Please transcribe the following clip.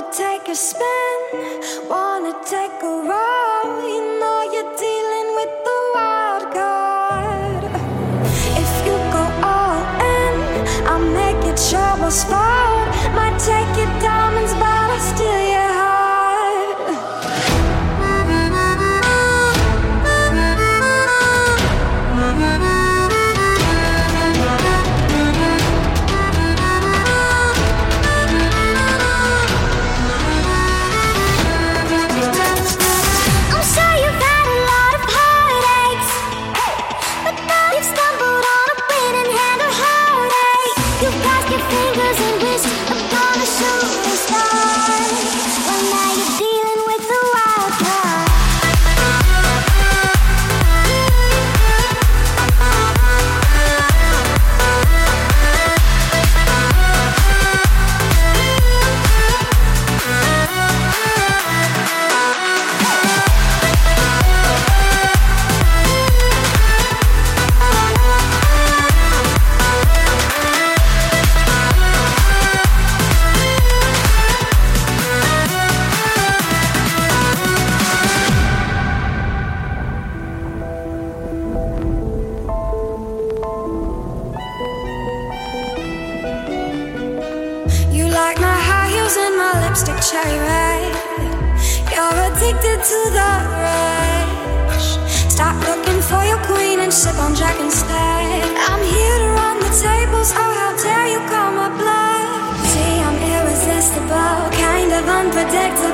Wanna take a spin, wanna take a roll. Like my high heels and my lipstick cherry red. You're addicted to the rush. Stop looking for your queen and sip on Jack instead. I'm here to run the tables. Oh, how dare you call my bluff? See, I'm irresistible, kind of unpredictable.